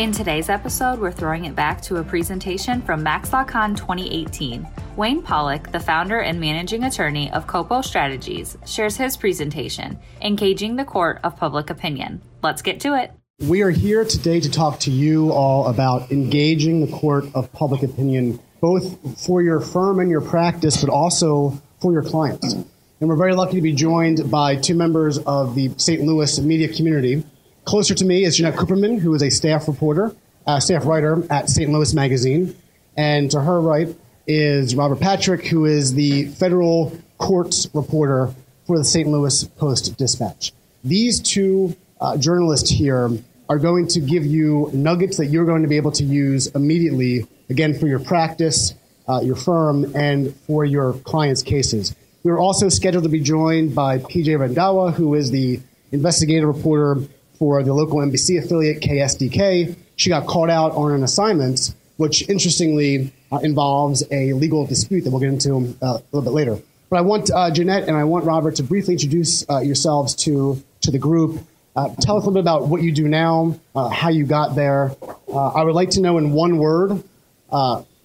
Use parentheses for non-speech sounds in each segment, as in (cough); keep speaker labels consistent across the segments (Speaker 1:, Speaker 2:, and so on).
Speaker 1: In today's episode, we're throwing it back to a presentation from MaxLawCon 2018. Wayne Pollock, the founder and managing attorney of Copo Strategies, shares his presentation, Engaging the Court of Public Opinion. Let's get to it.
Speaker 2: We are here today to talk to you all about engaging the court of public opinion, both for your firm and your practice, but also for your clients. And we're very lucky to be joined by two members of the St. Louis media community. Closer to me is Jeanette Cooperman, who is a staff reporter, uh, staff writer at St. Louis Magazine. And to her right is Robert Patrick, who is the federal courts reporter for the St. Louis Post Dispatch. These two uh, journalists here are going to give you nuggets that you're going to be able to use immediately, again, for your practice, uh, your firm, and for your clients' cases. We are also scheduled to be joined by PJ Rendawa, who is the investigative reporter for the local NBC affiliate KSDK. She got called out on an assignment, which interestingly uh, involves a legal dispute that we'll get into uh, a little bit later. But I want uh, Jeanette and I want Robert to briefly introduce uh, yourselves to, to the group. Uh, tell us a little bit about what you do now, uh, how you got there. I would like to know in one word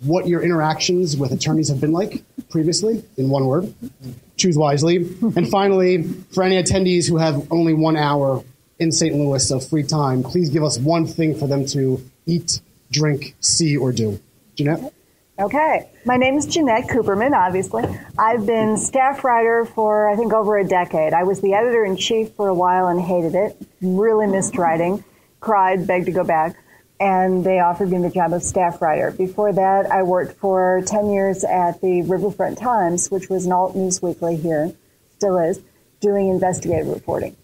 Speaker 2: what your interactions with attorneys have been like previously, in one word. Choose wisely. and finally, for any attendees who have only one hour in St. Louis of free time, please give us one thing for them to eat, drink, see, or do. Jeanette?
Speaker 3: Okay. My name is Jeanette Cooperman, obviously. I've been staff writer for, I think, over a decade. I was the editor in chief for a while and hated it. Really missed writing. Cried, begged to go back. And they offered me the job of staff writer. Before that, I worked for 10 years at the Riverfront Times, which was an alt news weekly here, still is, doing investigative reporting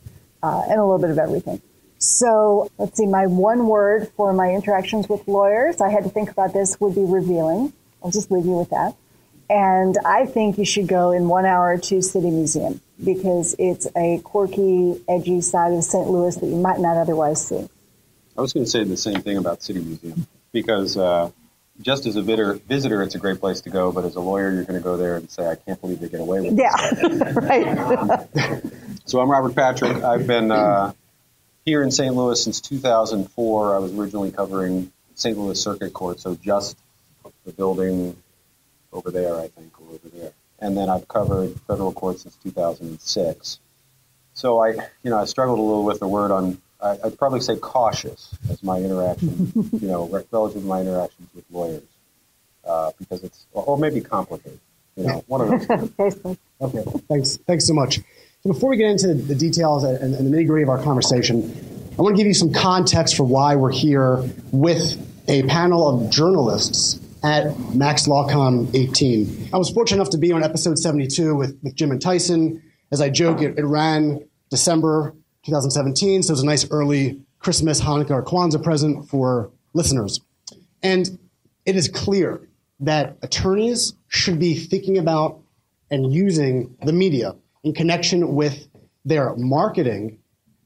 Speaker 3: uh, and a little bit of everything. So let's see, my one word for my interactions with lawyers, I had to think about this, would be revealing. I'll just leave you with that. And I think you should go in one hour to City Museum because it's a quirky, edgy side of St. Louis that you might not otherwise see.
Speaker 4: I was going to say the same thing about City Museum because uh, just as a visitor, it's a great place to go, but as a lawyer, you're going to go there and say, I can't believe they get away with
Speaker 3: yeah. Yeah, right. (laughs)
Speaker 4: so I'm Robert Patrick. I've been uh, here in St. Louis since 2004. I was originally covering St. Louis Circuit Court, so just the building over there, I think, or over there. And then I've covered federal court since 2006. So I, you know, I struggled a little with the word on. I, would probably say cautious as my interaction, you know, relative to my interactions with lawyers, uh, because it's, or maybe complicated. You know, one of those. (laughs)
Speaker 2: okay, thanks. Thanks so much. So before we get into the details and, and the nitty gritty of our conversation, I want to give you some context for why we're here with a panel of journalists at Max LawCon 18. I was fortunate enough to be on episode 72 with, with Jim and Tyson. As I joke, it, it ran December 2017, so it's a nice early Christmas, Hanukkah, or Kwanzaa present for listeners. And it is clear that attorneys should be thinking about and using the media in connection with their marketing,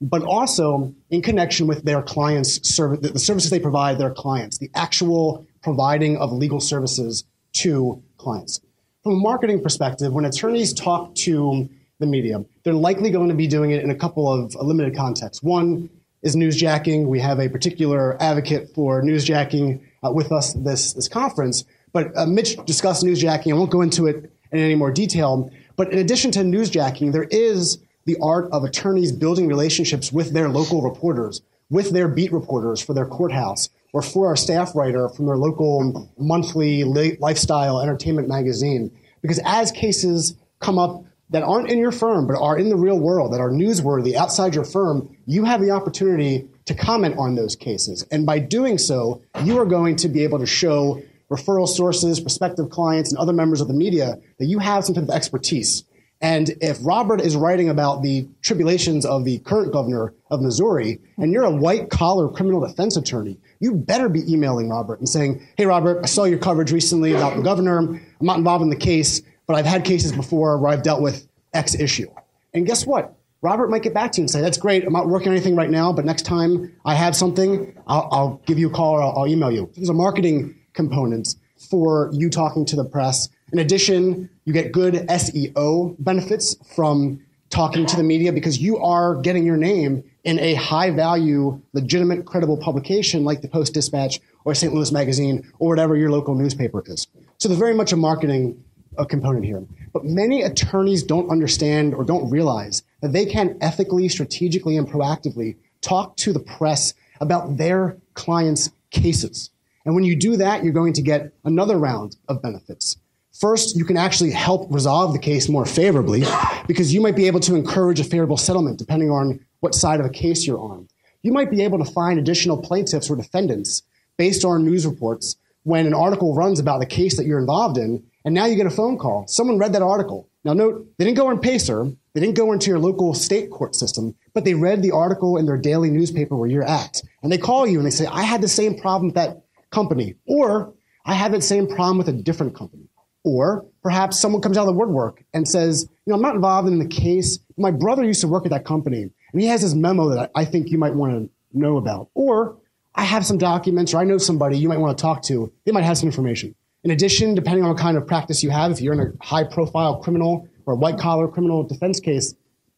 Speaker 2: but also in connection with their clients' service, the services they provide their clients, the actual providing of legal services to clients. from a marketing perspective, when attorneys talk to the media, they're likely going to be doing it in a couple of limited contexts. One is newsjacking. We have a particular advocate for newsjacking uh, with us this this conference. But uh, Mitch discussed newsjacking. I won't go into it in any more detail. But in addition to newsjacking, there is the art of attorneys building relationships with their local reporters, with their beat reporters for their courthouse, or for our staff writer from their local monthly lifestyle entertainment magazine. Because as cases come up that aren't in your firm but are in the real world, that are newsworthy outside your firm, you have the opportunity to comment on those cases. And by doing so, you are going to be able to show referral sources, prospective clients, and other members of the media that you have some type of expertise. And if Robert is writing about the tribulations of the current governor of Missouri, and you're a white collar criminal defense attorney, you better be emailing Robert and saying, Hey, Robert, I saw your coverage recently about the governor. I'm not involved in the case, but I've had cases before where I've dealt with X issue. And guess what? Robert might get back to you and say, That's great. I'm not working on anything right now, but next time I have something, I'll, I'll give you a call or I'll, I'll email you. There's a marketing component for you talking to the press. In addition, you get good SEO benefits from talking to the media because you are getting your name in a high value, legitimate, credible publication like the Post Dispatch or St. Louis Magazine or whatever your local newspaper is. So there's very much a marketing uh, component here. But many attorneys don't understand or don't realize that they can ethically, strategically, and proactively talk to the press about their clients' cases. And when you do that, you're going to get another round of benefits. First, you can actually help resolve the case more favorably because you might be able to encourage a favorable settlement depending on what side of a case you're on. You might be able to find additional plaintiffs or defendants based on news reports when an article runs about the case that you're involved in, and now you get a phone call. Someone read that article. Now, note, they didn't go on Pacer, they didn't go into your local state court system, but they read the article in their daily newspaper where you're at. And they call you and they say, I had the same problem with that company, or I had that same problem with a different company. Or perhaps someone comes out of the woodwork and says, you know, I'm not involved in the case. My brother used to work at that company, and he has this memo that I think you might want to know about. Or I have some documents, or I know somebody you might want to talk to. They might have some information. In addition, depending on what kind of practice you have, if you're in a high profile criminal or a white collar criminal defense case,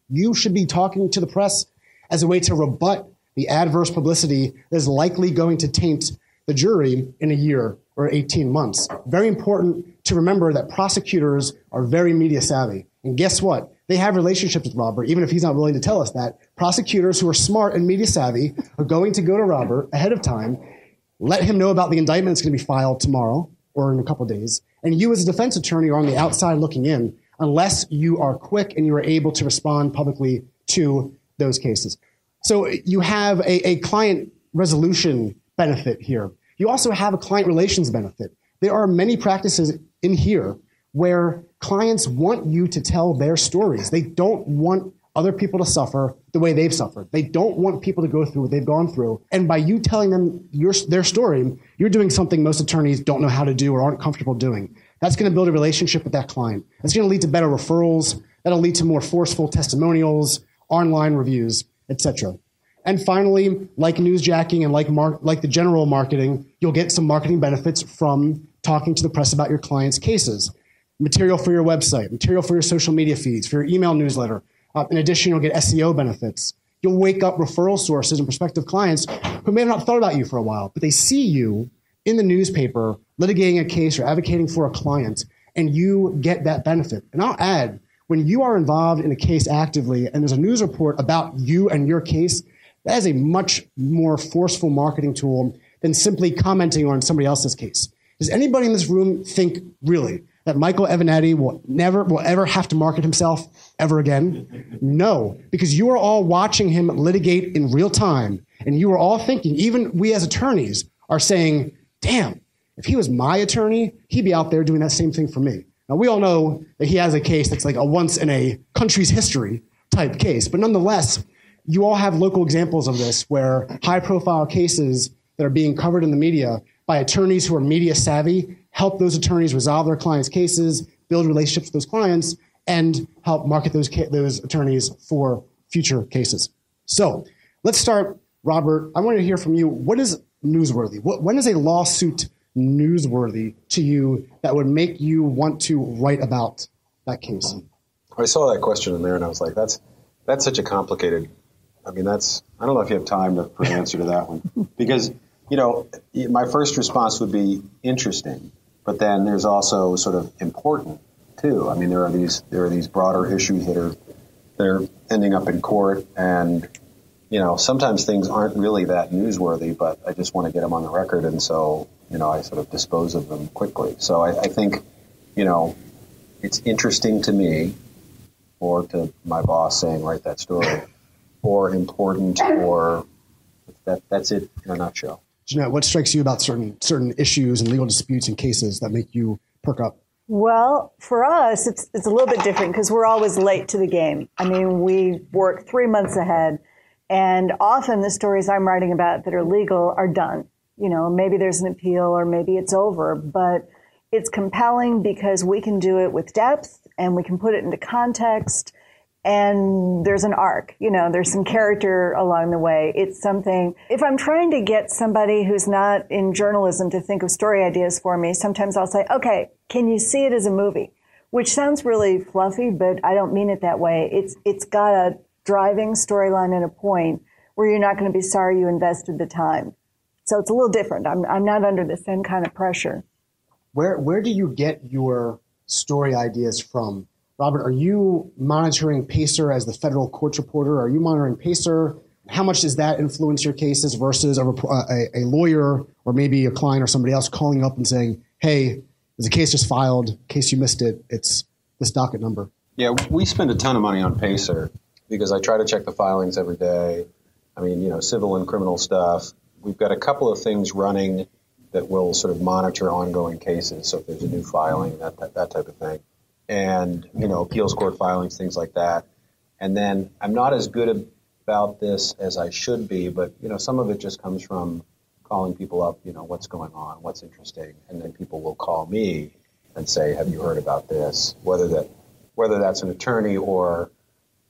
Speaker 2: you should be talking to the press as a way to rebut the adverse publicity that is likely going to taint the jury in a year or 18 months. Very important to remember that prosecutors are very media savvy. And guess what? They have relationships with Robert, even if he's not willing to tell us that. Prosecutors who are smart and media savvy are going to go to Robert ahead of time, let him know about the indictment that's going to be filed tomorrow or in a couple days. And you, as a defense attorney, are on the outside looking in unless you are quick and you are able to respond publicly to those cases. So you have a, a client resolution benefit here. You also have a client relations benefit. There are many practices in here where clients want you to tell their stories. They don't want other people to suffer the way they've suffered. They don't want people to go through what they've gone through. And by you telling them your, their story, you're doing something most attorneys don't know how to do or aren't comfortable doing. That's going to build a relationship with that client. That's going to lead to better referrals. That'll lead to more forceful testimonials, online reviews, etc. And finally, like newsjacking and like mar- like the general marketing, you'll get some marketing benefits from talking to the press about your clients' cases. Material for your website, material for your social media feeds, for your email newsletter. Uh, in addition, you'll get SEO benefits. You'll wake up referral sources and prospective clients who may have not thought about you for a while, but they see you in the newspaper litigating a case or advocating for a client, and you get that benefit. And I'll add, when you are involved in a case actively and there's a news report about you and your case, that is a much more forceful marketing tool than simply commenting on somebody else's case. Does anybody in this room think really that Michael Avenatti will never will ever have to market himself ever again? No, because you are all watching him litigate in real time, and you are all thinking, even we as attorneys are saying, "Damn, if he was my attorney, he'd be out there doing that same thing for me." Now we all know that he has a case that's like a once in a country's history type case, but nonetheless, you all have local examples of this where high profile cases that are being covered in the media by attorneys who are media savvy help those attorneys resolve their clients' cases, build relationships with those clients, and help market those, ca- those attorneys for future cases. So let's start, Robert. I want to hear from you. What is newsworthy? What, when is a lawsuit newsworthy to you that would make you want to write about that case?
Speaker 4: I saw that question in there, and I was like, "That's that's such a complicated." I mean, that's I don't know if you have time to, for an answer to that one (laughs) because you know my first response would be interesting, but then there's also sort of important too. I mean, there are these there are these broader issues that are they're ending up in court, and you know sometimes things aren't really that newsworthy, but I just want to get them on the record, and so you know I sort of dispose of them quickly. So I, I think you know it's interesting to me or to my boss saying write that story or important or that that's it in a nutshell.
Speaker 2: Jeanette, what strikes you about certain certain issues and legal disputes and cases that make you perk up?
Speaker 3: Well, for us, it's it's a little bit different because we're always late to the game. I mean, we work three months ahead, and often the stories I'm writing about that are legal are done. You know, maybe there's an appeal or maybe it's over, but it's compelling because we can do it with depth and we can put it into context and there's an arc, you know, there's some character along the way. It's something, if I'm trying to get somebody who's not in journalism to think of story ideas for me, sometimes I'll say, okay, can you see it as a movie? Which sounds really fluffy, but I don't mean it that way. It's, it's got a driving storyline and a point where you're not going to be sorry you invested the time. So it's a little different. I'm, I'm not under the same kind of pressure.
Speaker 2: Where, where do you get your story ideas from? Robert, are you monitoring Pacer as the federal courts reporter? Are you monitoring Pacer? How much does that influence your cases versus a, a, a lawyer or maybe a client or somebody else calling up and saying, hey, there's a case just filed. In case you missed it, it's this docket number.
Speaker 4: Yeah, we spend a ton of money on Pacer because I try to check the filings every day. I mean, you know, civil and criminal stuff. We've got a couple of things running that will sort of monitor ongoing cases. So if there's a new filing, that, that, that type of thing and you know appeals court filings, things like that. And then I'm not as good about this as I should be, but you know some of it just comes from calling people up. You know what's going on, what's interesting, and then people will call me and say, "Have you heard about this?" Whether that whether that's an attorney or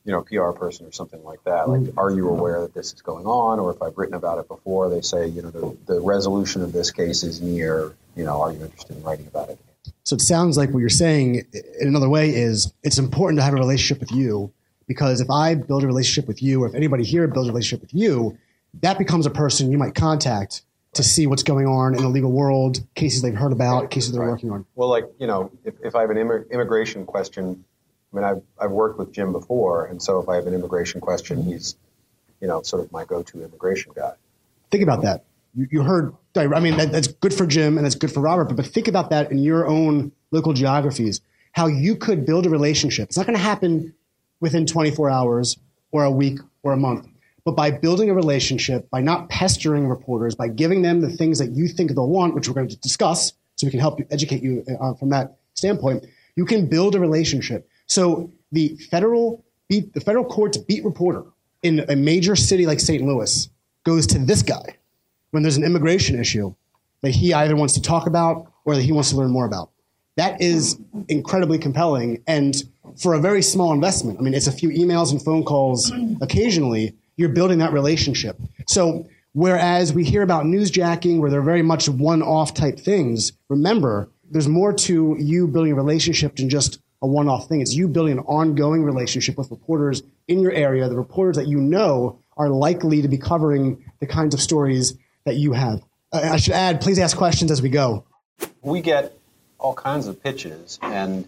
Speaker 4: you know PR person or something like that. Like, mm-hmm. are you aware that this is going on? Or if I've written about it before, they say, you know, the, the resolution of this case is near. You know, are you interested in writing about it?
Speaker 2: So it sounds like what you're saying in another way is it's important to have a relationship with you because if I build a relationship with you, or if anybody here builds a relationship with you, that becomes a person you might contact to see what's going on in the legal world, cases they've heard about, cases they're right. working on.
Speaker 4: Well, like, you know, if, if I have an immigration question, I mean, I've, I've worked with Jim before, and so if I have an immigration question, he's, you know, sort of my go to immigration guy.
Speaker 2: Think about that you, you heard, I mean, that, that's good for Jim and that's good for Robert, but, but think about that in your own local geographies, how you could build a relationship. It's not going to happen within 24 hours or a week or a month. But by building a relationship, by not pestering reporters, by giving them the things that you think they'll want, which we're going to discuss, so we can help you educate you uh, from that standpoint, you can build a relationship. So the federal beat, the federal court's beat reporter in a major city like St. Louis goes to this guy when there's an immigration issue that he either wants to talk about or that he wants to learn more about. That is incredibly compelling. And for a very small investment, I mean, it's a few emails and phone calls occasionally, you're building that relationship. So, whereas we hear about newsjacking where they're very much one off type things, remember, there's more to you building a relationship than just a one off thing. It's you building an ongoing relationship with reporters in your area, the reporters that you know are likely to be covering the kinds of stories that you have. I should add, please ask questions as we go.
Speaker 4: We get all kinds of pitches, and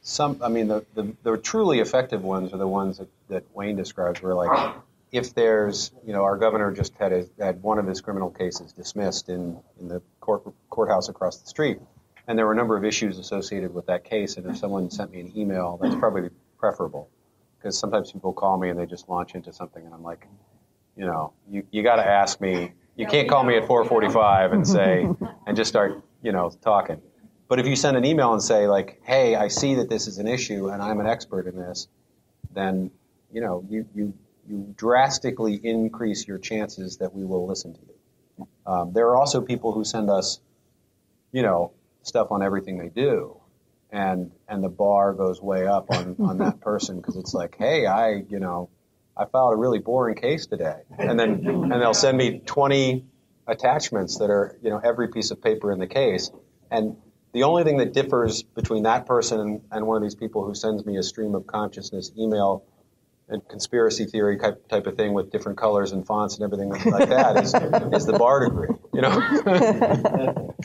Speaker 4: some, I mean, the, the, the truly effective ones are the ones that, that Wayne describes, where like, if there's, you know, our governor just had, a, had one of his criminal cases dismissed in, in the court, courthouse across the street, and there were a number of issues associated with that case, and if someone sent me an email, that's probably preferable, because sometimes people call me and they just launch into something, and I'm like, you know, you, you got to ask me you can't call me at 4:45 and say (laughs) and just start, you know, talking. But if you send an email and say like, "Hey, I see that this is an issue and I'm an expert in this," then you know you you you drastically increase your chances that we will listen to you. Um, there are also people who send us, you know, stuff on everything they do, and and the bar goes way up on on that (laughs) person because it's like, hey, I you know I filed a really boring case today. And then, and they'll send me 20 attachments that are you know every piece of paper in the case, and the only thing that differs between that person and, and one of these people who sends me a stream of consciousness email and conspiracy theory type, type of thing with different colors and fonts and everything like that is, is the bar degree, you know.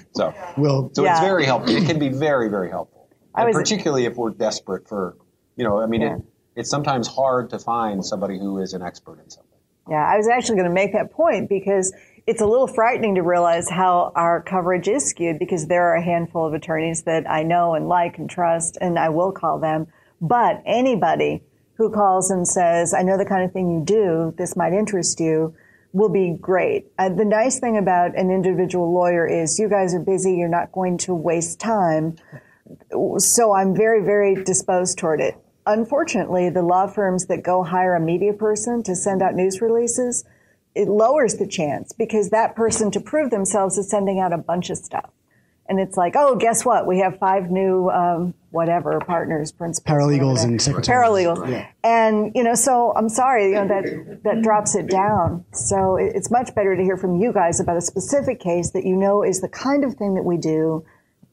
Speaker 4: (laughs) so,
Speaker 2: Will
Speaker 4: so
Speaker 3: Yeah.
Speaker 4: it's very helpful. It can be very, very helpful,
Speaker 3: I was-
Speaker 4: particularly if we're desperate for, you know, I mean,
Speaker 3: Yeah.
Speaker 4: it, it's sometimes hard to find somebody who is an expert in something.
Speaker 3: Yeah, I was actually going to make that point because it's a little frightening to realize how our coverage is skewed because there are a handful of attorneys that I know and like and trust, and I will call them. But anybody who calls and says, I know the kind of thing you do, this might interest you, will be great. Uh, the nice thing about an individual lawyer is you guys are busy, you're not going to waste time. So I'm very, very disposed toward it. Unfortunately, the law firms that go hire a media person to send out news releases, it lowers the chance because that person to prove themselves is sending out a bunch of stuff. And it's like, oh, guess what? We have five new, um, whatever, partners, principals.
Speaker 2: Paralegals and secretaries.
Speaker 3: Paralegals.
Speaker 2: Yeah.
Speaker 3: And, you know, so I'm sorry, you know, that, that drops it down. So it's much better to hear from you guys about a specific case that you know is the kind of thing that we do.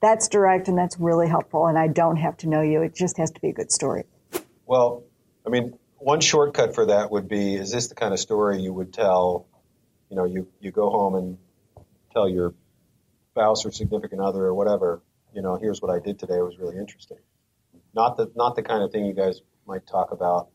Speaker 3: That's direct and that's really helpful. And I don't have to know you. It just has to be a good story.
Speaker 4: Well, I mean, one shortcut for that would be: is this the kind of story you would tell? You know, you you go home and tell your spouse or significant other or whatever. You know, here's what I did today. It was really interesting. Not the not the kind of thing you guys might talk about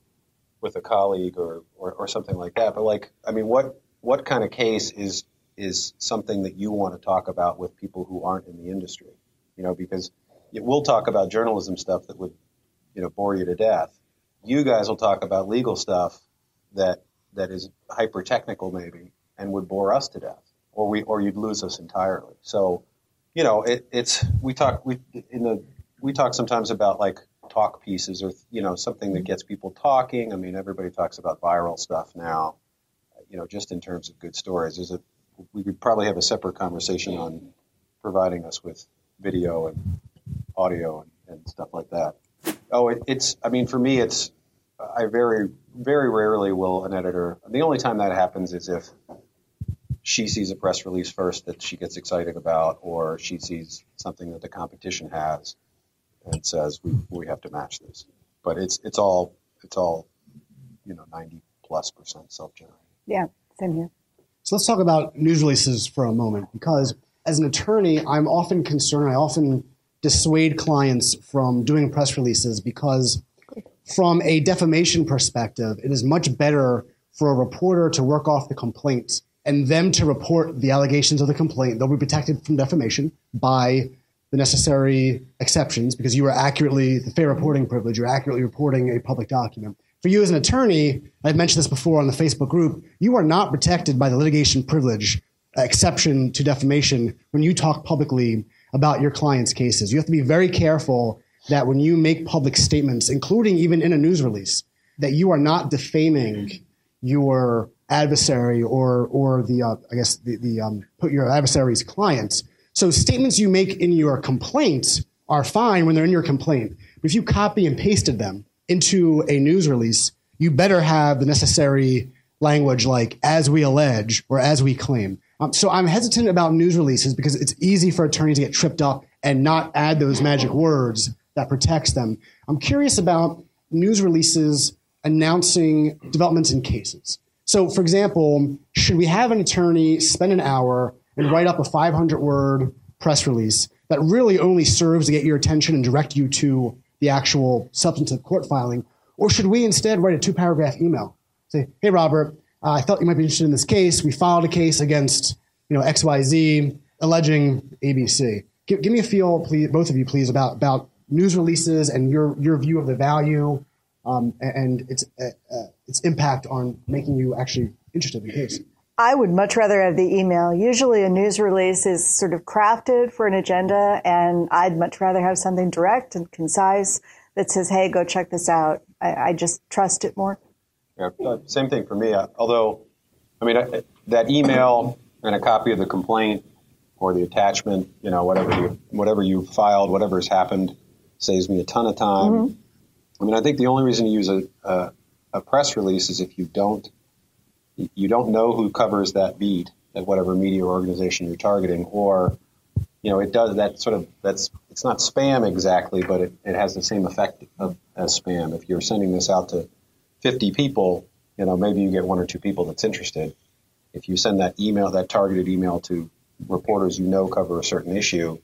Speaker 4: with a colleague or, or, or something like that. But like, I mean, what what kind of case is is something that you want to talk about with people who aren't in the industry? You know, because we'll talk about journalism stuff that would you know bore you to death. You guys will talk about legal stuff that that is hyper technical maybe and would bore us to death, or we or you'd lose us entirely. So, you know, it, it's we talk we in the we talk sometimes about like talk pieces or you know something that gets people talking. I mean, everybody talks about viral stuff now. You know, just in terms of good stories, there's a we could probably have a separate conversation on providing us with video and audio and, and stuff like that. Oh, it, it's. I mean, for me, it's. I very, very rarely will an editor. The only time that happens is if she sees a press release first that she gets excited about, or she sees something that the competition has, and says we we have to match this. But it's it's all it's all, you know, ninety plus percent self generated.
Speaker 3: Yeah, same here.
Speaker 2: So let's talk about news releases for a moment because as an attorney, I'm often concerned, I often dissuade clients from doing press releases because from a defamation perspective, it is much better for a reporter to work off the complaint and them to report the allegations of the complaint. They'll be protected from defamation by the necessary exceptions because you are accurately, the fair reporting privilege, you're accurately reporting a public document. For you as an attorney, I've mentioned this before on the Facebook group, you are not protected by the litigation privilege exception to defamation when you talk publicly about your client's cases. You have to be very careful that when you make public statements, including even in a news release, that you are not defaming your adversary or or the uh, I guess the, the um, put your adversary's clients. So statements you make in your complaint are fine when they're in your complaint. But if you copy and pasted them into a news release, you better have the necessary language like as we allege or as we claim. Um, so I'm hesitant about news releases because it's easy for attorneys to get tripped up and not add those magic words that protects them. I'm curious about news releases announcing developments in cases. So, for example, should we have an attorney spend an hour and write up a 500 word press release that really only serves to get your attention and direct you to the actual substantive court filing? Or should we instead write a two paragraph email? Say, hey, Robert, uh, I thought you might be interested in this case. We filed a case against you know, XYZ alleging ABC. Give, give me a feel, please, both of you, please, about, about news releases and your, your view of the value um, and its, uh, uh, its impact on making you actually interested in the case.
Speaker 3: I would much rather have the email. Usually, a news release is sort of crafted for an agenda, and I'd much rather have something direct and concise that says, hey, go check this out. I, I just trust it more.
Speaker 4: Yeah, same thing for me. Although, I mean, that email and a copy of the complaint or the attachment, you know, whatever you whatever you filed, whatever has happened, saves me a ton of time. Mm-hmm. I mean, I think the only reason to use a, a, a press release is if you don't you don't know who covers that beat at whatever media organization you're targeting, or you know, it does that sort of that's it's not spam exactly, but it, it has the same effect of, as spam. If you're sending this out to 50 people, you know, maybe you get one or two people that's interested. If you send that email, that targeted email to reporters you know cover a certain issue,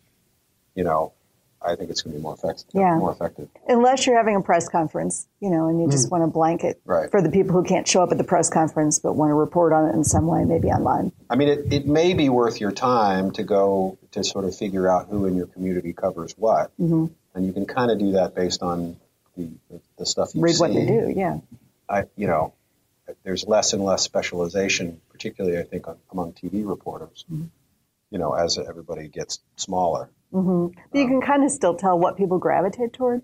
Speaker 4: you know, I think it's going to be more effective.
Speaker 3: Yeah.
Speaker 4: More effective.
Speaker 3: Unless you're having a press conference, you know, and you just want to blanket
Speaker 4: Right.
Speaker 3: for the people who can't show up at the press conference but want to report on it in some way, maybe online.
Speaker 4: I mean, it, it may be worth your time to go to sort of figure out who in your community covers what, mm-hmm. and you can kind of do that based on the, the, the stuff you
Speaker 3: Read
Speaker 4: see.
Speaker 3: what they do, yeah.
Speaker 4: I, you know, there's less and less specialization, particularly I think on, among TV reporters. You know, as everybody gets smaller.
Speaker 3: But you can kind of still tell what people gravitate toward.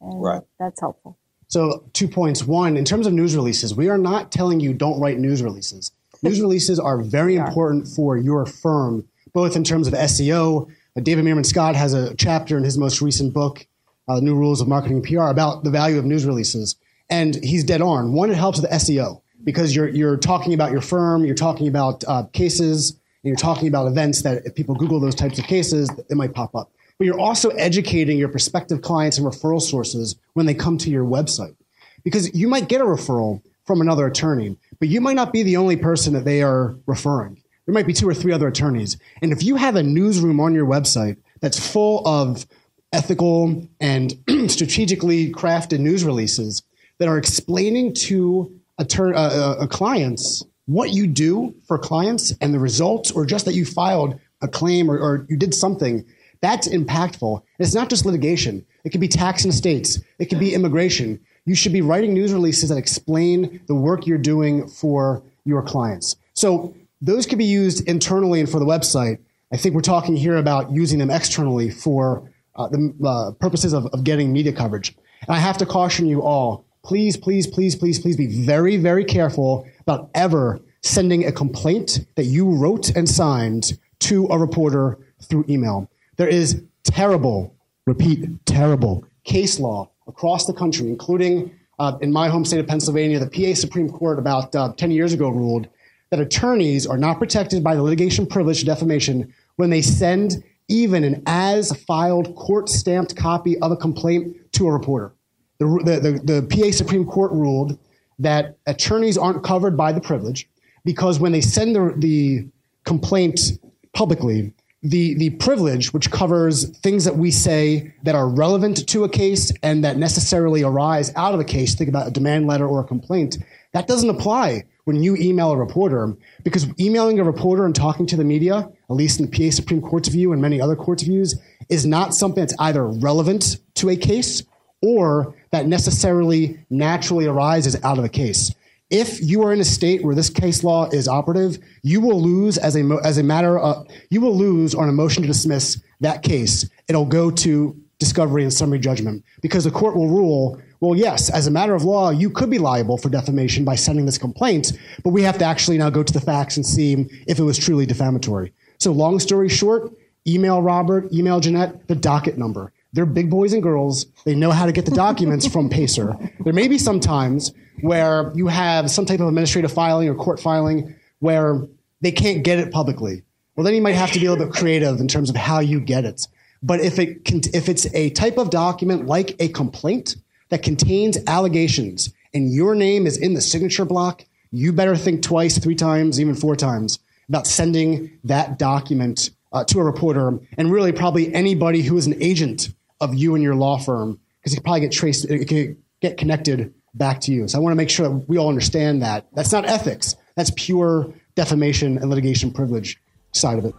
Speaker 4: Right.
Speaker 3: That's helpful.
Speaker 2: So, two points. One, in terms of news releases, we are not telling you don't write news releases. News (laughs) releases are very important for your firm, both in terms of SEO. Uh, David Meerman Scott has a chapter in his most recent book, uh, New Rules of Marketing and PR, about the value of news releases. And he's dead on. One, it helps with SEO because you're, you're talking about your firm, you're talking about uh, cases, and you're talking about events that if people Google those types of cases, it might pop up. But you're also educating your prospective clients and referral sources when they come to your website. Because you might get a referral from another attorney, but you might not be the only person that they are referring. There might be two or three other attorneys. And if you have a newsroom on your website that's full of ethical and (clears throat) strategically crafted news releases that are explaining to attorney, uh, uh, clients what you do for clients and the results, or just that you filed a claim or, or you did something, that's impactful. And it's not just litigation. It could be tax and estates. It could be immigration. You should be writing news releases that explain the work you're doing for your clients. So those could be used internally and for the website. I think we're talking here about using them externally for uh, the uh, purposes of, of getting media coverage. And I have to caution you all, please, please, please, please, please be very, very careful about ever sending a complaint that you wrote and signed to a reporter through email. There is terrible, repeat, terrible case law across the country, including uh, in my home state of Pennsylvania, the PA Supreme Court about uh, 10 years ago ruled that attorneys are not protected by the litigation privilege defamation when they send even an as filed court stamped copy of a complaint to a reporter. The, the, the, the PA Supreme Court ruled that attorneys aren't covered by the privilege because when they send the, the complaint publicly, the, the privilege, which covers things that we say that are relevant to a case and that necessarily arise out of a case, think about a demand letter or a complaint, that doesn't apply when you email a reporter because emailing a reporter and talking to the media, at least in the PA Supreme Court's view and many other courts' views, is not something that's either relevant to a case or that necessarily naturally arises out of a case. If you are in a state where this case law is operative, you will lose as a as a matter of you will lose on a motion to dismiss that case. It'll go to discovery and summary judgment because the court will rule. Well, yes, as a matter of law, you could be liable for defamation by sending this complaint, but we have to actually now go to the facts and see if it was truly defamatory. So, long story short, email Robert, email Jeanette, the docket number. They're big boys and girls. They know how to get the documents from Pacer. There may be some times where you have some type of administrative filing or court filing where they can't get it publicly. Well, then you might have to be a little bit creative in terms of how you get it. But if it can, if it's a type of document like a complaint that contains allegations and your name is in the signature block, you better think twice, three times, even four times about sending that document uh, to a reporter and really probably anybody who is an agent of you and your law firm because it can probably get traced, it can get connected back to you. So I want to make sure that we all understand that. That's not ethics. That's pure defamation and litigation privilege side of it.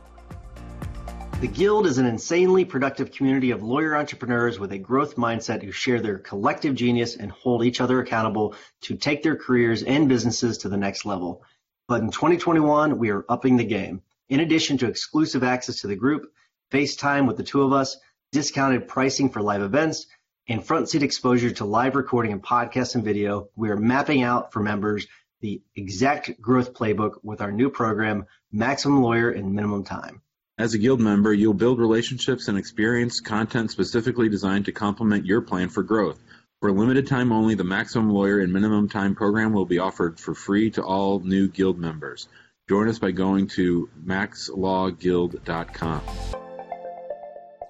Speaker 5: The Guild is an insanely productive community of lawyer entrepreneurs with a growth mindset who share their collective genius and hold each other accountable to take their careers and businesses to the next level. But in 2021, we are upping the game. In addition to exclusive access to the group, FaceTime with the two of us, discounted pricing for live events, and front seat exposure to live recording and podcast and video, we are mapping out for members the exact growth playbook with our new program, Maximum Lawyer in Minimum Time.
Speaker 6: As a Guild member, you'll build relationships and experience content specifically designed to complement your plan for growth. For a limited time only, the Maximum Lawyer in Minimum Time program will be offered for free to all new Guild members. Join us by going to maxlawguild.com.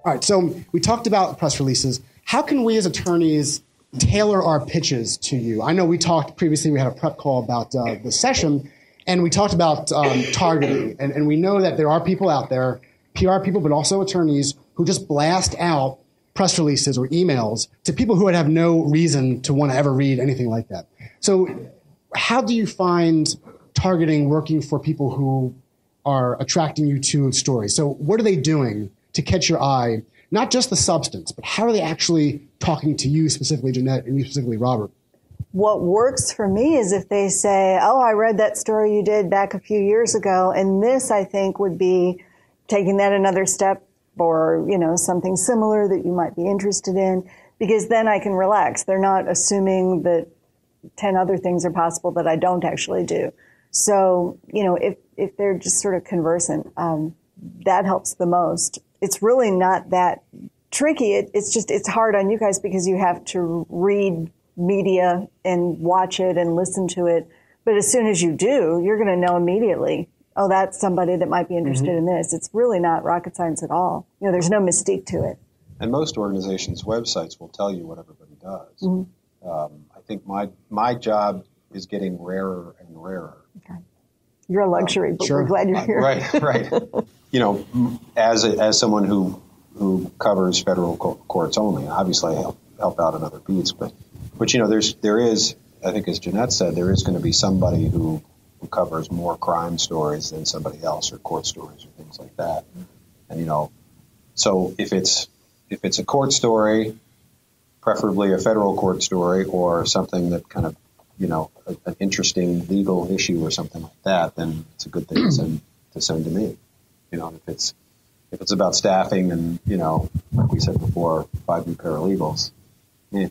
Speaker 2: All right, so we talked about press releases. How can we as attorneys tailor our pitches to you? I know we talked previously, we had a prep call about uh, the session, and we talked about um, targeting. And, and we know that there are people out there, PR people, but also attorneys, who just blast out press releases or emails to people who would have no reason to want to ever read anything like that. So, how do you find targeting working for people who are attracting you to stories? So, what are they doing to catch your eye? Not just the substance, but how are they actually talking to you specifically, Jeanette, and you specifically, Robert?
Speaker 3: What works for me is if they say, Oh, I read that story you did back a few years ago, and this I think would be taking that another step or, you know, something similar that you might be interested in, because then I can relax. They're not assuming that 10 other things are possible that I don't actually do. So, you know, if, if they're just sort of conversant, um, that helps the most. It's really not that tricky. It, it's just, it's hard on you guys because you have to read media and watch it and listen to it. But as soon as you do, you're going to know immediately oh, that's somebody that might be interested mm-hmm. in this. It's really not rocket science at all. You know, there's no mystique to it.
Speaker 4: And most organizations' websites will tell you what everybody does. Mm-hmm. Um, I think my my job is getting rarer and rarer. Okay.
Speaker 3: You're a luxury, um, but sure. we're glad you're here.
Speaker 4: Right, right. (laughs) you know, as a, as someone who who covers federal courts only, obviously I help help out in other beats, but but you know, there's there is I think as Jeanette said, there is going to be somebody who who covers more crime stories than somebody else or court stories or things like that. And you know, so if it's if it's a court story, preferably a federal court story or something that kind of you know a, an interesting legal issue or something like that, then it's a good thing to send to send to me. You know, if it's if it's about staffing and you know, like we said before, five new paralegals.
Speaker 3: Yeah.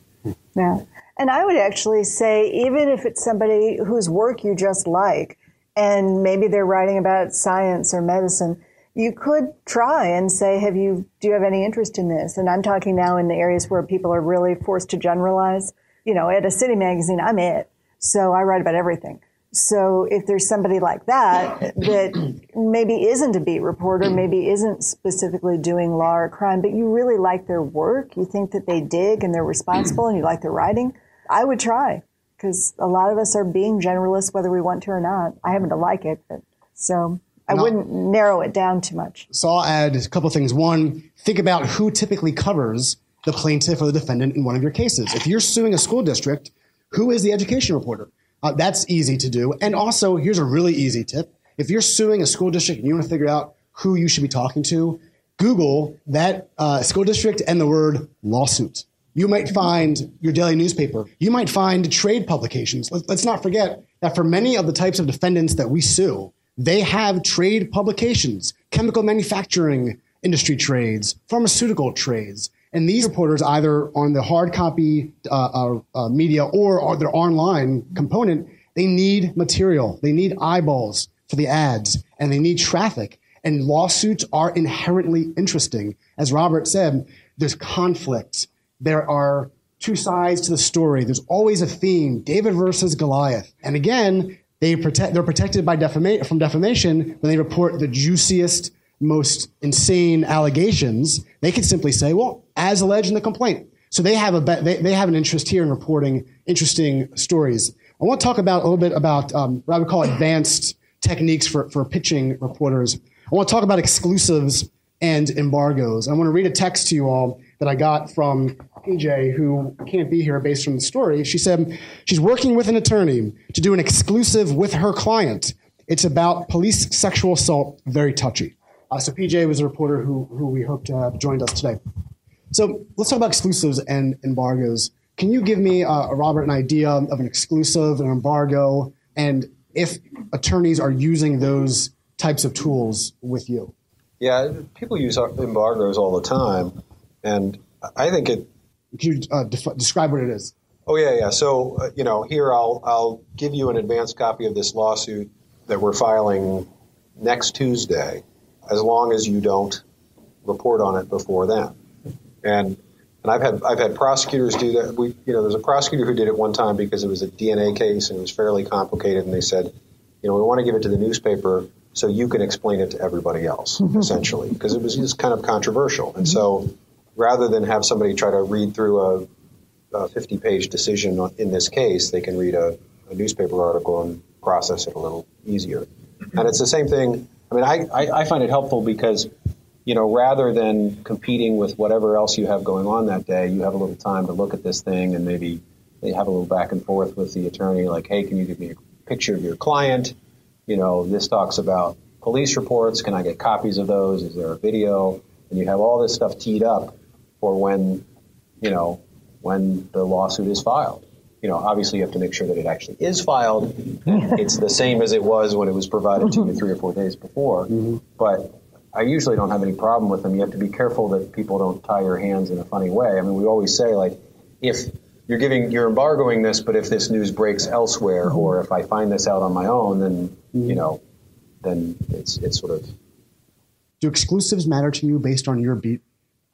Speaker 3: yeah. And I would actually say, even if it's somebody whose work you just like, and maybe they're writing about science or medicine, you could try and say, have you, do you have any interest in this? And I'm talking now in the areas where people are really forced to generalize. You know, at a city magazine, I'm it. So I write about everything. So if there's somebody like that that maybe isn't a beat reporter, mm. maybe isn't specifically doing law or crime, but you really like their work, you think that they dig and they're responsible and you like their writing, I would try because a lot of us are being generalists whether we want to or not. I happen to like it, but so I wouldn't narrow it down too much.
Speaker 2: So I'll add a couple of things. One, think about who typically covers the plaintiff or the defendant in one of your cases. If you're suing a school district, who is the education reporter? Uh, that's easy to do. And also, here's a really easy tip. If you're suing a school district and you want to figure out who you should be talking to, Google that uh, school district and the word lawsuit. You might find your daily newspaper. You might find trade publications. Let's not forget that for many of the types of defendants that we sue, they have trade publications, chemical manufacturing industry trades, pharmaceutical trades. And these reporters, either on the hard copy uh, uh, uh, media or their online component, they need material. They need eyeballs for the ads and they need traffic. And lawsuits are inherently interesting. As Robert said, there's conflicts there are two sides to the story. There's always a theme, David versus Goliath. And again, they protect, they're protected by defama- from defamation when they report the juiciest, most insane allegations. They could simply say, well, as alleged in the complaint. So they have a they, they have an interest here in reporting interesting stories. I want to talk about a little bit about um, what I would call advanced techniques for, for pitching reporters. I want to talk about exclusives and embargoes. I want to read a text to you all that I got from PJ, who can't be here based on the story. She said she's working with an attorney to do an exclusive with her client. It's about police sexual assault, very touchy. Uh, so PJ was a reporter who, who we hope to have joined us today. So let's talk about exclusives and embargoes. Can you give me, uh, Robert, an idea of an exclusive, an embargo, and if attorneys are using those types of tools with you?
Speaker 4: Yeah, people use embargoes all the time. And I think it.
Speaker 2: Can you uh, def- describe what it is?
Speaker 4: Oh yeah, yeah. So uh, you know, here I'll I'll give you an advanced copy of this lawsuit that we're filing next Tuesday, as long as you don't report on it before then. And and I've had I've had prosecutors do that. We you know, there's a prosecutor who did it one time because it was a DNA case and it was fairly complicated, and they said, you know, we want to give it to the newspaper so you can explain it to everybody else,
Speaker 3: Mm-hmm.
Speaker 4: essentially, because it was just kind of controversial. And so rather than have somebody try to read through a, a 50 page decision on- in this case, they can read a, a newspaper article and process it a little easier. And it's the same thing. I mean, I, I, I find it helpful because, you know, rather than competing with whatever else you have going on that day, you have a little time to look at this thing and maybe they have a little back and forth with the attorney, like, hey, can you give me a picture of your client? You know, this talks about police reports. Can I get copies of those? Is there a video? And you have all this stuff teed up for when, you know, when the lawsuit is filed. You know, obviously you have to make sure that it actually is filed. Hmm. it's the same as it was when it was provided to you three or four days before. Mm-hmm. But I usually don't have any problem with them. You have to be careful that people don't tie your hands in a funny way. I mean, we always say like, if you're giving, you're embargoing this, but if this news breaks elsewhere, or if I find this out on my own, then you mm-hmm. know, then it's it's sort of
Speaker 2: Do exclusives matter to you based on your beat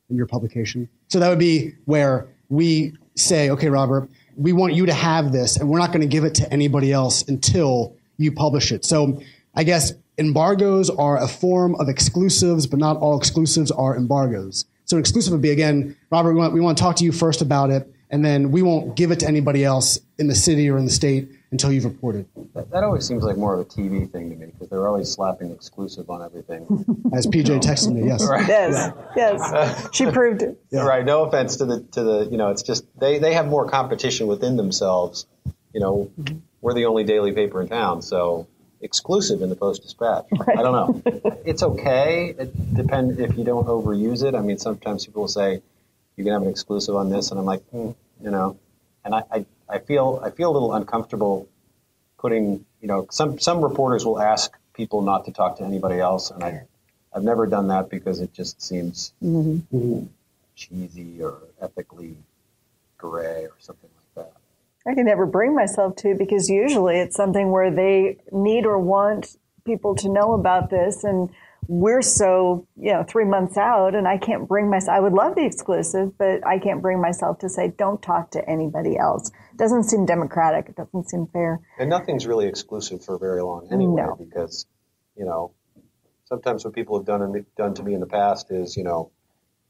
Speaker 2: and your publication? So that would be where we say, okay, Robert, we want you to have this, and we're not going to give it to anybody else until you publish it. So I guess embargoes are a form of exclusives, but not all exclusives are embargoes. So an exclusive would be again, Robert, we want, we want to talk to you first about it, and then we won't give it to anybody else in the city or in the state until you've reported.
Speaker 4: that, that always seems like more of a TV thing to me because they're always slapping exclusive on everything. (laughs)
Speaker 2: As PJ texted me, yes.
Speaker 3: Yes, yes. She proved it.
Speaker 4: Right. No offense to the to the you know it's just they they have more competition within themselves. You know, we're the only daily paper in town, so exclusive in the Post Dispatch. I don't know. (laughs) it's okay. It depends if you don't overuse it. I mean, sometimes people will say you can have an exclusive on this, and I'm like, hmm, you know, and I, I I feel I feel a little uncomfortable putting you know some some reporters will ask people not to talk to anybody else, and I I've never done that because it just seems mm-hmm. Mm-hmm. cheesy or ethically gray or something like that.
Speaker 3: I can never bring myself to because usually it's something where they need or want people to know about this and we're so, you know, three months out and I can't bring myself, I would love the exclusive, but I can't bring myself to say, don't talk to anybody else. It doesn't seem democratic. It doesn't seem fair.
Speaker 4: And nothing's really exclusive for very long anyway,
Speaker 3: No.
Speaker 4: because you know sometimes what people have done done to me in the past is you know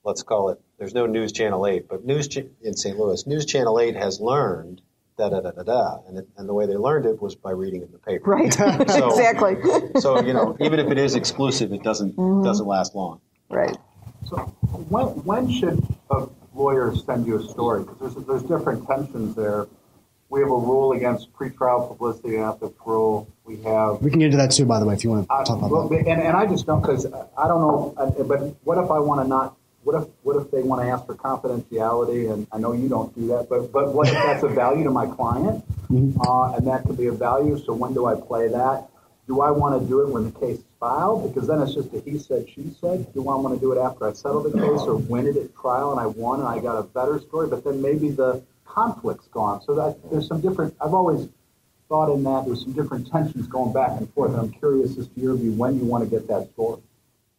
Speaker 4: let's call it there's no News Channel Eight, but News Ch- in St. Louis, News Channel Eight has learned da da da da da, and it, and the way they learned it was by reading in the paper.
Speaker 3: Right. (laughs)
Speaker 4: So- (laughs)
Speaker 3: exactly.
Speaker 4: So you know even if it is exclusive, it doesn't
Speaker 3: Mm-hmm.
Speaker 4: doesn't last long.
Speaker 3: right.
Speaker 7: So when, when should a lawyer send you a story? Because there's, there's different tensions there. We have a rule against pretrial publicity and ethics rule. We have.
Speaker 2: We can get into that too, by the way, if you want to
Speaker 7: I-
Speaker 2: talk about
Speaker 7: well,
Speaker 2: that.
Speaker 7: and, and I just don't because I don't know. uh, But what if I want to not? What if what if they want to ask for confidentiality? And I know you don't do that, but but what if that's a value to my client? Uh, and that could be a value. So when do I play that? Do I want to do it when the case is filed? Because then it's just a he said, she said. Do I want to do it after I settle the case or win it at trial and I won and I got a better story? But then maybe the conflict's gone. So that there's some different. I've always thought in that there's some different tensions going back and forth. And I'm curious as to your view when you want to get that story.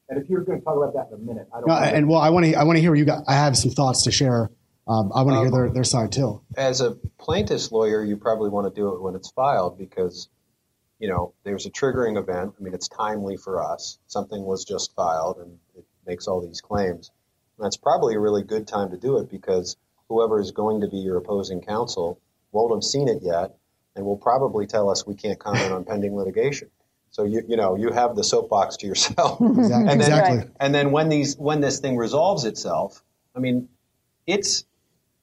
Speaker 7: And if you're going to talk about that in a minute, I don't.
Speaker 2: No, and well, I want to I want to hear you got. I have some thoughts to share. Um, I want to hear their, their side too.
Speaker 4: as a plaintiff's lawyer, you probably want to do it when it's filed because, you know, there's a triggering event. I mean, it's timely for us. Something was just filed and it makes all these claims. And that's probably a really good time to do it because whoever is going to be your opposing counsel won't have seen it yet and will probably tell us we can't comment on pending litigation. So you you know you have the soapbox to yourself. (laughs)
Speaker 2: Exactly.
Speaker 4: And then,
Speaker 2: exactly.
Speaker 4: and then when these when this thing resolves itself, I mean, it's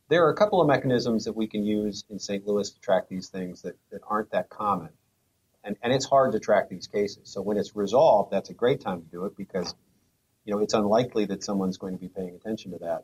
Speaker 4: there are a couple of mechanisms that we can use in St. Louis to track these things that, that aren't that common. And, and it's hard to track these cases. So when it's resolved, that's a great time to do it because, you know, it's unlikely that someone's going to be paying attention to that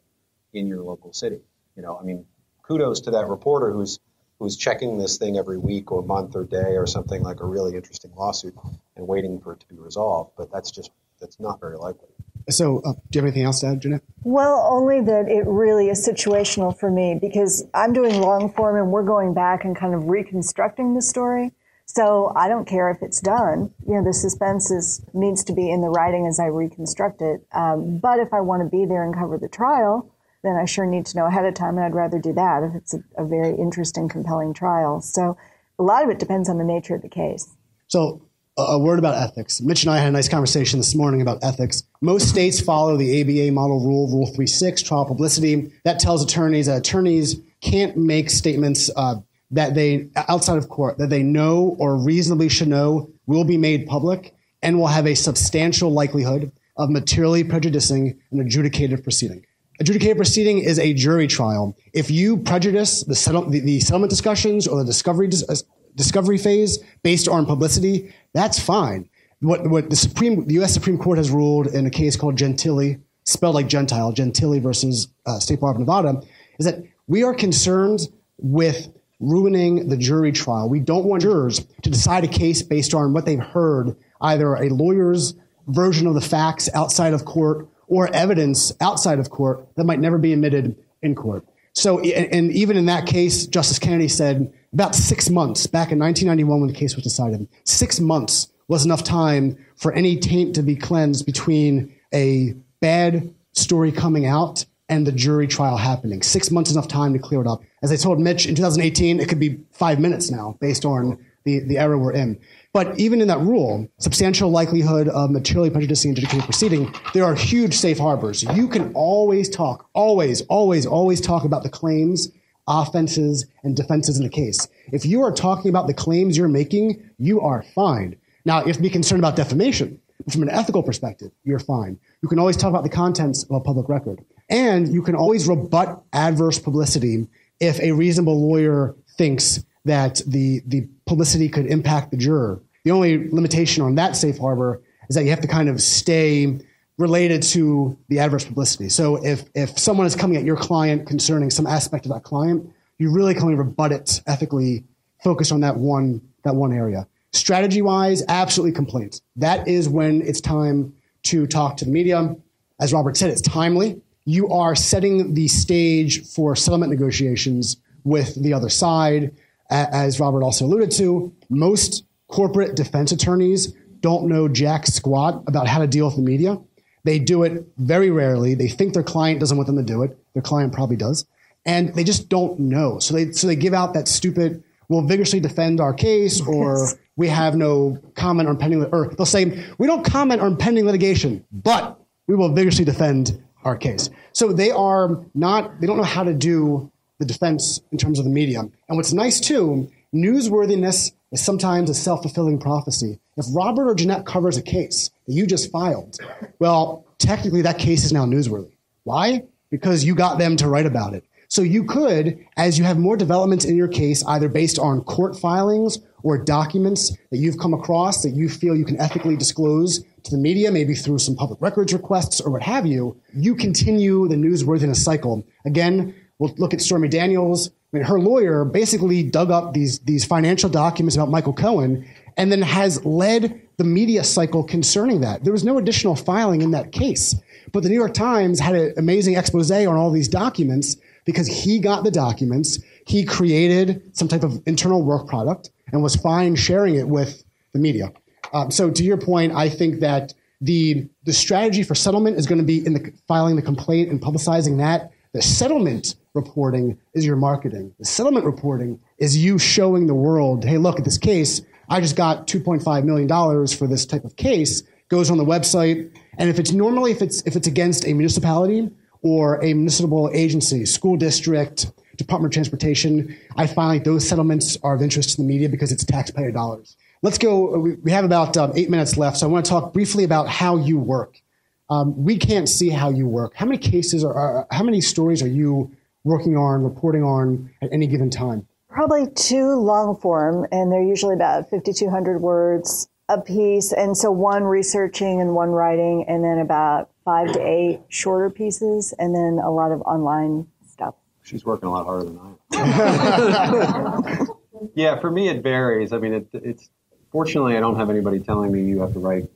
Speaker 4: in your local city. You know, I mean, kudos to that reporter who's who's checking this thing every week or month or day or something like a really interesting lawsuit and waiting for it to be resolved. But that's just that's not very likely.
Speaker 2: So, uh, do you have anything else to add, Jeanette?
Speaker 3: Well, only that it really is situational for me because I'm doing long form and we're going back and kind of reconstructing the story. So I don't care if it's done. You know, the suspense is, needs to be in the writing as I reconstruct it. Um, but if I want to be there and cover the trial, then I sure need to know ahead of time, and I'd rather do that if it's a, a very interesting, compelling trial. So a lot of it depends on the nature of the case.
Speaker 2: So, a word about ethics. Mitch and I had a nice conversation this morning about ethics. Most states follow the ABA model rule, Rule 36, trial publicity. That tells attorneys that attorneys can't make statements uh, that they, outside of court, that they know or reasonably should know will be made public and will have a substantial likelihood of materially prejudicing an adjudicative proceeding. Adjudicative proceeding is a jury trial. If you prejudice the, settle, the, the settlement discussions or the discovery dis- uh, discovery phase based on publicity, that's fine. What, what the Supreme, the U.S. Supreme Court has ruled in a case called Gentile, spelled like Gentile, Gentile versus uh, State Bar of Nevada, is that we are concerned with ruining the jury trial. We don't want jurors to decide a case based on what they've heard, either a lawyer's version of the facts outside of court or evidence outside of court that might never be admitted in court. So, and even in that case, Justice Kennedy said about six months back in 1991 when the case was decided, six months was enough time for any taint to be cleansed between a bad story coming out and the jury trial happening. Six months enough time to clear it up. As I told Mitch in 2018, it could be five minutes now based on the, the era we're in. But even in that rule, substantial likelihood of materially prejudicing adjudicated proceeding, there are huge safe harbors. You can always talk, always, always, always talk about the claims, offenses, and defenses in the case. If you are talking about the claims you're making, you are fine. Now, you have to be concerned about defamation. From an ethical perspective, you're fine. You can always talk about the contents of a public record. And you can always rebut adverse publicity if a reasonable lawyer thinks that the, the publicity could impact the juror. The only limitation on that safe harbor is that you have to kind of stay related to the adverse publicity. So if, if someone is coming at your client concerning some aspect of that client, you really can only rebut it ethically, focused on that one, that one area. Strategy wise, absolutely complaints. That is when it's time to talk to the media. As Robert said, it's timely. You are setting the stage for settlement negotiations with the other side. As Robert also alluded to, most corporate defense attorneys don't know jack squat about how to deal with the media. They do it very rarely. They think their client doesn't want them to do it. Their client probably does. And they just don't know. So they, so they give out that stupid, we'll vigorously defend our case or we have no comment on pending, or they'll say, we don't comment on pending litigation, but we will vigorously defend our case. So they are not, they don't know how to do the defense in terms of the medium. And what's nice too, newsworthiness is sometimes a self fulfilling prophecy. If Robert or Jeanette covers a case that you just filed, well, technically that case is now newsworthy. Why? Because you got them to write about it. So you could, as you have more developments in your case, either based on court filings or documents that you've come across that you feel you can ethically disclose to the media, maybe through some public records requests or what have you, you continue the newsworthiness cycle. Again, we'll look at Stormy Daniels. I mean, her lawyer basically dug up these, these financial documents about Michael Cohen and then has led the media cycle concerning that. There was no additional filing in that case. But the New York Times had an amazing expose on all these documents because he got the documents. He created some type of internal work product and was fine sharing it with the media. Um, so to your point, I think that the the strategy for settlement is going to be in the filing the complaint and publicizing that. The settlement reporting is your marketing. The settlement reporting is you showing the world, hey, look at this case. I just got 2.5 million dollars for this type of case. Goes on the website, and if it's normally if it's if it's against a municipality or a municipal agency, school district, Department of Transportation, I find like those settlements are of interest to the media because it's taxpayer dollars. Let's go. We have about um, eight minutes left, so I want to talk briefly about how you work. Um, we can't see how you work. How many cases are, are, how many stories are you working on, reporting on at any given time?
Speaker 3: Probably two long form, and they're usually about 5,200 words a piece. And so one researching and one writing, and then about five to eight shorter pieces, and then a lot of online stuff.
Speaker 4: She's working a lot harder than I am. (laughs) yeah, for me, it varies. I mean, it, it's fortunately, I don't have anybody telling me you have to write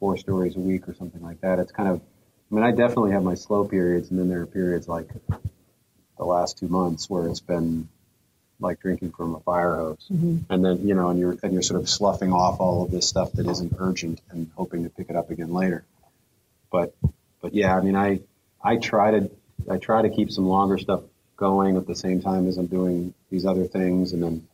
Speaker 4: four stories a week or something like that. It's kind of, I mean, I definitely have my slow periods, and then there are periods like the last two months where it's been like drinking from a fire hose, mm-hmm. and then you know, and you're and you're sort of sloughing off all of this stuff that isn't urgent and hoping to pick it up again later. But but yeah, I mean, I I try to I try to keep some longer stuff going at the same time as I'm doing these other things, and then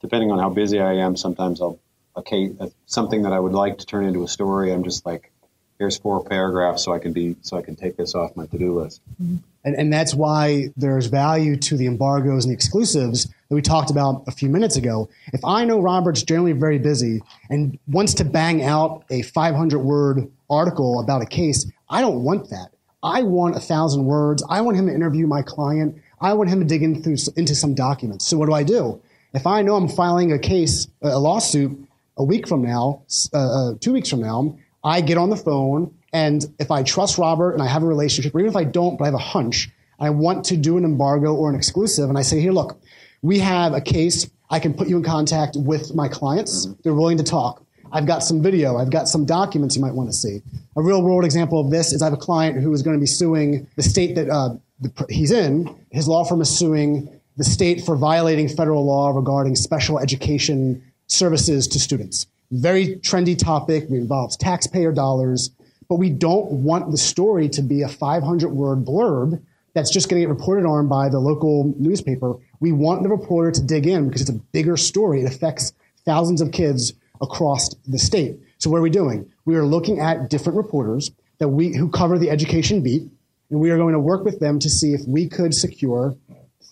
Speaker 4: depending on how busy I am, sometimes I'll a case, uh, something that I would like to turn into a story, I'm just like, here's four paragraphs so I can be so I can take this off my to-do list. Mm-hmm.
Speaker 2: And, and that's why there's value to the embargoes and the exclusives that we talked about a few minutes ago. If I know Robert's generally very busy and wants to bang out a 500 word article about a case, I don't want that. I want a thousand words. I want him to interview my client. I want him to dig in through, into some documents. So what do I do? If I know I'm filing a case, a lawsuit a week from now, uh, uh, two weeks from now, I get on the phone and if I trust Robert and I have a relationship, or even if I don't, but I have a hunch, I want to do an embargo or an exclusive, and I say, here, look, we have a case. I can put you in contact with my clients. Mm-hmm. They're willing to talk. I've got some video. I've got some documents you might want to see. A real world example of this is I have a client who is going to be suing the state that uh, the, he's in. His law firm is suing the state for violating federal law regarding special education services to students. Very trendy topic. It involves taxpayer dollars, but we don't want the story to be a 500 word blurb that's just going to get reported on by the local newspaper. We want the reporter to dig in because it's a bigger story. It affects thousands of kids across the state. So what are we doing? We are looking at different reporters that we who cover the education beat, and we are going to work with them to see if we could secure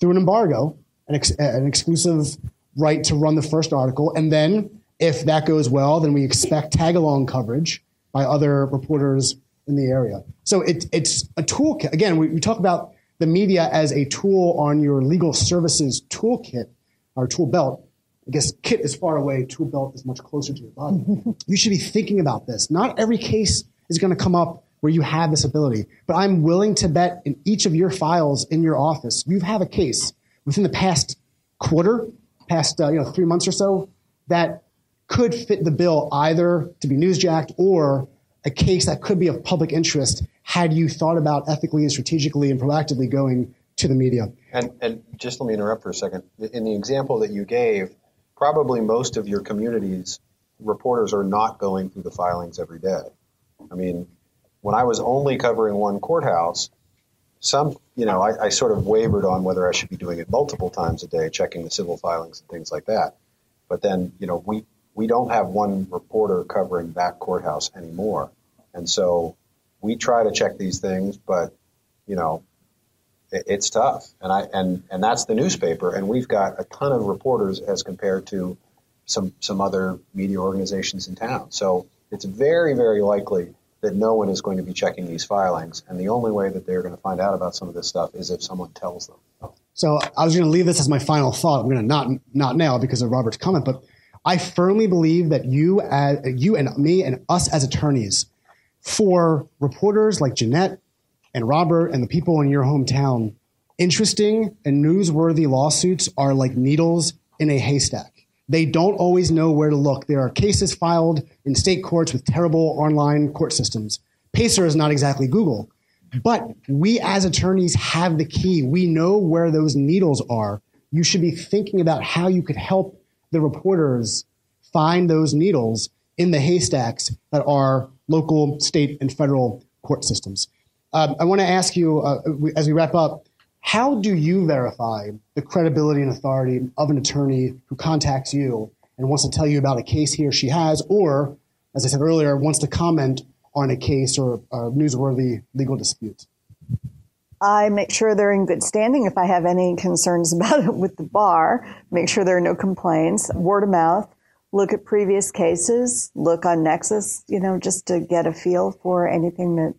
Speaker 2: through an embargo an, ex, an exclusive right to run the first article, and then if that goes well, then we expect tag along coverage by other reporters in the area. So it, it's a toolkit. Again, we, we talk about the media as a tool on your legal services toolkit or tool belt. I guess kit is far away, tool belt is much closer to your body. (laughs) you should be thinking about this. Not every case is going to come up where you have this ability, but I'm willing to bet in each of your files in your office, you have a case within the past quarter, past uh, you know three months or so, that could fit the bill either to be newsjacked or a case that could be of public interest had you thought about ethically and strategically and proactively going to the media.
Speaker 4: And, and just let me interrupt for a second. In the example that you gave, probably most of your communities reporters are not going through the filings every day. I mean, when I was only covering one courthouse, some, you know, I, I, sort of wavered on whether I should be doing it multiple times a day, checking the civil filings and things like that. But then, you know, we, we don't have one reporter covering that courthouse anymore. And so we try to check these things, but, you know, it, it's tough. And I, and, and that's the newspaper. And we've got a ton of reporters as compared to some, some other media organizations in town. So it's very, very likely that no one is going to be checking these filings. And the only way that they're going to find out about some of this stuff is if someone tells them.
Speaker 2: So I was going to leave this as my final thought. I'm going to not, not now because of Robert's comment, but I firmly believe that you, as, you and me and us as attorneys, for reporters like Jeanette and Robert and the people in your hometown, interesting and newsworthy lawsuits are like needles in a haystack. They don't always know where to look. There are cases filed in state courts with terrible online court systems. Pacer is not exactly Google, but we as attorneys have the key. We know where those needles are. You should be thinking about how you could help the reporters find those needles in the haystacks that are local, state, and federal court systems. Um, I want to ask you, uh, as we wrap up, how do you verify the credibility and authority of an attorney who contacts you and wants to tell you about a case he or she has, or, as I said earlier, wants to comment on a case or a newsworthy legal dispute?
Speaker 3: I make sure they're in good standing if I have any concerns (laughs) about it with the bar, make sure there are no complaints, word of mouth, look at previous cases, look on Nexis, you know, just to get a feel for anything that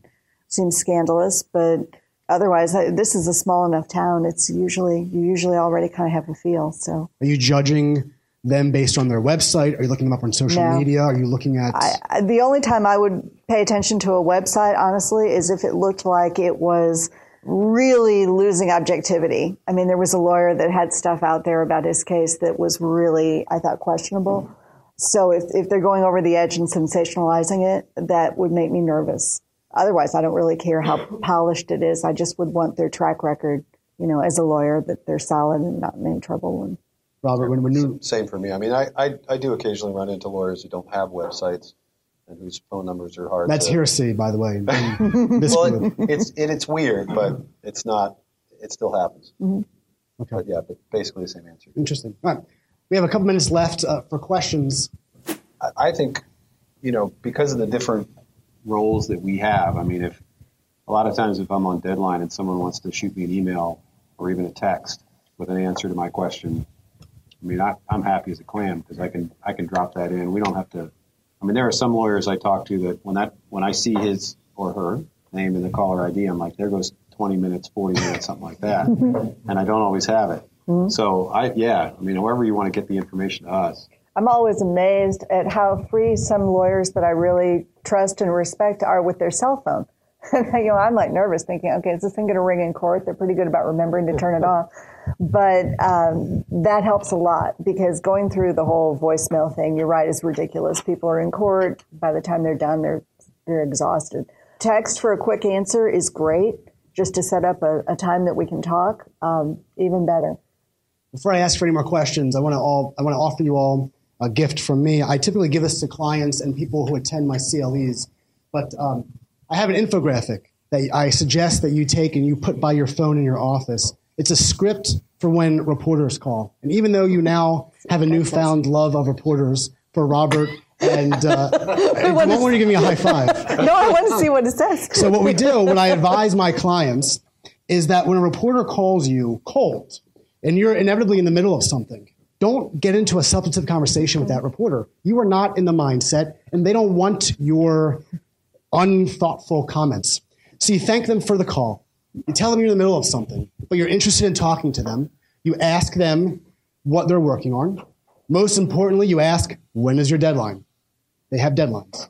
Speaker 3: seems scandalous. But otherwise, this is a small enough town. It's usually, you usually already kind of have a feel. So
Speaker 2: are you judging them based on their website? Are you looking them up on social no. media? Are you looking at?
Speaker 3: I, the only time I would pay attention to a website, honestly, is if it looked like it was really losing objectivity. I mean, there was a lawyer that had stuff out there about his case that was really, I thought, questionable. So if, if they're going over the edge and sensationalizing it, that would make me nervous. Otherwise, I don't really care how polished it is. I just would want their track record, you know, as a lawyer, that they're solid and not in any trouble. And
Speaker 2: Robert, when, when you
Speaker 4: same for me. I mean, I, I, I do occasionally run into lawyers who don't have websites and whose phone numbers are hard.
Speaker 2: That's
Speaker 4: to,
Speaker 2: hearsay, by the way. (laughs) (laughs)
Speaker 4: well, it, it's it, it's weird, but it's not. It still happens. Mm-hmm. Okay. But yeah, but basically the same answer.
Speaker 2: Interesting. All right, we have a couple minutes left uh, for questions.
Speaker 4: I think, you know, because of the different roles that we have, I mean, if a lot of times if I'm on deadline and someone wants to shoot me an email or even a text with an answer to my question, I mean, I, I'm happy as a clam because I can I can drop that in. We don't have to. I mean, there are some lawyers I talk to that when that when I see his or her name in the caller ID, I'm like, there goes 20 minutes, 40 minutes, something like that, (laughs) and I don't always have it. Mm-hmm. So I yeah, I mean, however you want to get the information to us.
Speaker 3: I'm always amazed at how free some lawyers that I really trust and respect are with their cell phone. (laughs) you know, I'm like nervous thinking, okay, is this thing going to ring in court? They're pretty good about remembering to turn it (laughs) off. But um, that helps a lot because going through the whole voicemail thing, you're right, is ridiculous. People are in court. By the time they're done, they're, they're exhausted. Text for a quick answer is great just to set up a, a time that we can talk, um, even better.
Speaker 2: Before I ask for any more questions, I want to all I want to offer you all a gift from me. I typically give this to clients and people who attend my CLEs, but um, I have an infographic that I suggest that you take and you put by your phone in your office. It's a script for when reporters call. And even though you now have a newfound love of reporters for Robert and uh, (laughs) I want you to give me a high five. (laughs)
Speaker 3: no, I want to see what it says.
Speaker 2: so what we do when I advise my clients is that when a reporter calls you cold and you're inevitably in the middle of something, don't get into a substantive conversation with that reporter. You are not in the mindset, and they don't want your unthoughtful comments. So you thank them for the call. You tell them you're in the middle of something, but you're interested in talking to them. You ask them what they're working on. Most importantly, you ask, when is your deadline? They have deadlines.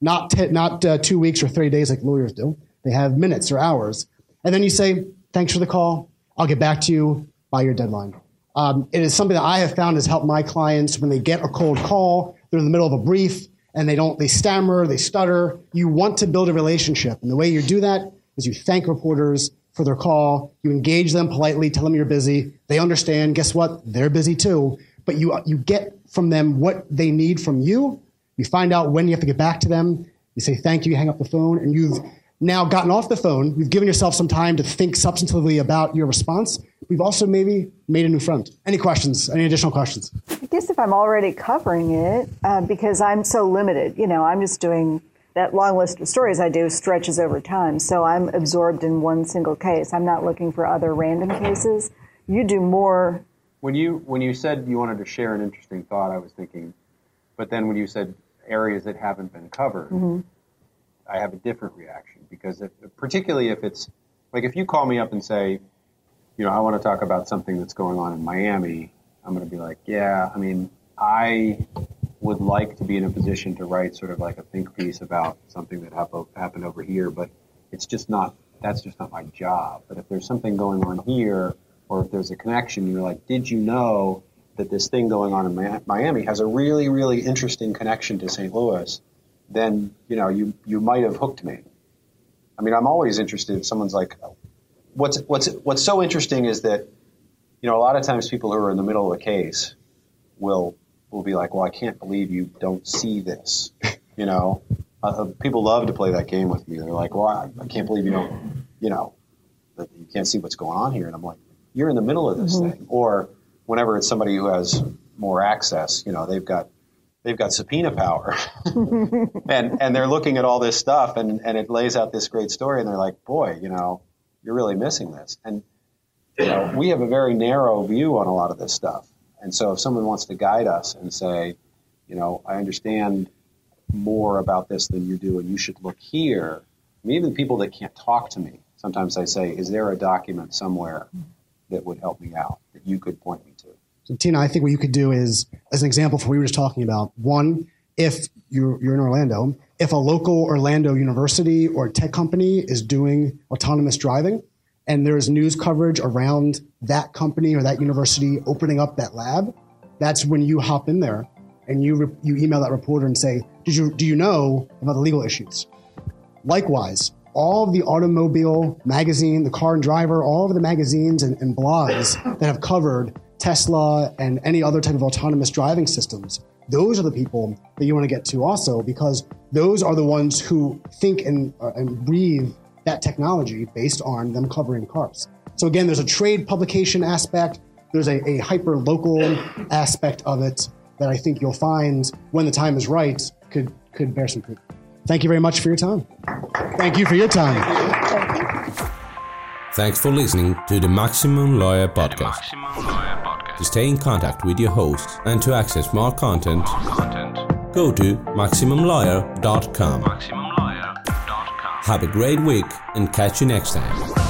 Speaker 2: Not, t- not uh, two weeks or 30 days like lawyers do. They have minutes or hours. And then you say, thanks for the call. I'll get back to you by your deadline. Um, it is something that I have found has helped my clients when they get a cold call, they're in the middle of a brief, and they don't, they stammer, they stutter. You want to build a relationship. And the way you do that is you thank reporters for their call. You engage them politely, tell them you're busy. They understand. Guess what? They're busy too. But you, you get from them what they need from you. You find out when you have to get back to them. You say thank you, you hang up the phone, and you've now gotten off the phone. You've given yourself some time to think substantively about your response. We've also maybe made a new friend. Any questions? Any additional questions?
Speaker 3: I guess if I'm already covering it, uh, because I'm so limited, you know, I'm just doing that long list of stories I do stretches over time. So I'm absorbed in one single case. I'm not looking for other random cases. You do more.
Speaker 4: When you when you said you wanted to share an interesting thought, I was thinking, but then when you said areas that haven't been covered, mm-hmm. I have a different reaction because if, particularly if it's like if you call me up and say, you know, I want to talk about something that's going on in Miami, I'm going to be like, yeah, I mean, I would like to be in a position to write sort of like a think piece about something that happened over here, but it's just not, that's just not my job. But if there's something going on here, or if there's a connection, you're like, did you know that this thing going on in Miami has a really, really interesting connection to St. Louis? Then, you know, you, you might have hooked me. I mean, I'm always interested if someone's like, what's what's what's so interesting is that you know a lot of times people who are in the middle of a case will will be like, well, I can't believe you don't see this. (laughs) you know, uh, uh, people love to play that game with me. They're like, well, I, I, can't believe you don't, you know, that you can't see what's going on here. And I'm like, you're in the middle of this mm-hmm. thing. Or whenever it's somebody who has more access, you know, they've got they've got subpoena power (laughs) and and they're looking at all this stuff and and it lays out this great story and they're like boy you know you're really missing this. And you know, we have a very narrow view on a lot of this stuff. And so if someone wants to guide us and say, you know, I understand more about this than you do and you should look here. I mean, even people that can't talk to me, sometimes I say, is there a document somewhere that would help me out that you could point me to?
Speaker 2: So Tina, I think what you could do is, as an example for what we were just talking about, one, if you're, you're in Orlando, if a local Orlando university or tech company is doing autonomous driving and there's news coverage around that company or that university opening up that lab, that's when you hop in there and you, re- you email that reporter and say, Did you, do you know about the legal issues? Likewise, all of the automobile magazine, the car and driver, all of the magazines and, and blogs that have covered Tesla and any other type of autonomous driving systems those are the people that you want to get to also because those are the ones who think and, uh, and breathe that technology based on them covering cars. So again, there's a trade publication aspect, there's a, a hyper local aspect of it. that I think you'll find when the time is right could could bear some fruit. Thank you very much for your time. Thank you for your time.
Speaker 8: Thanks for listening to the Maximum Lawyer Podcast. To stay in contact with your host and to access more content, go to MaximumLawyer.com. Have a great week and catch you next time.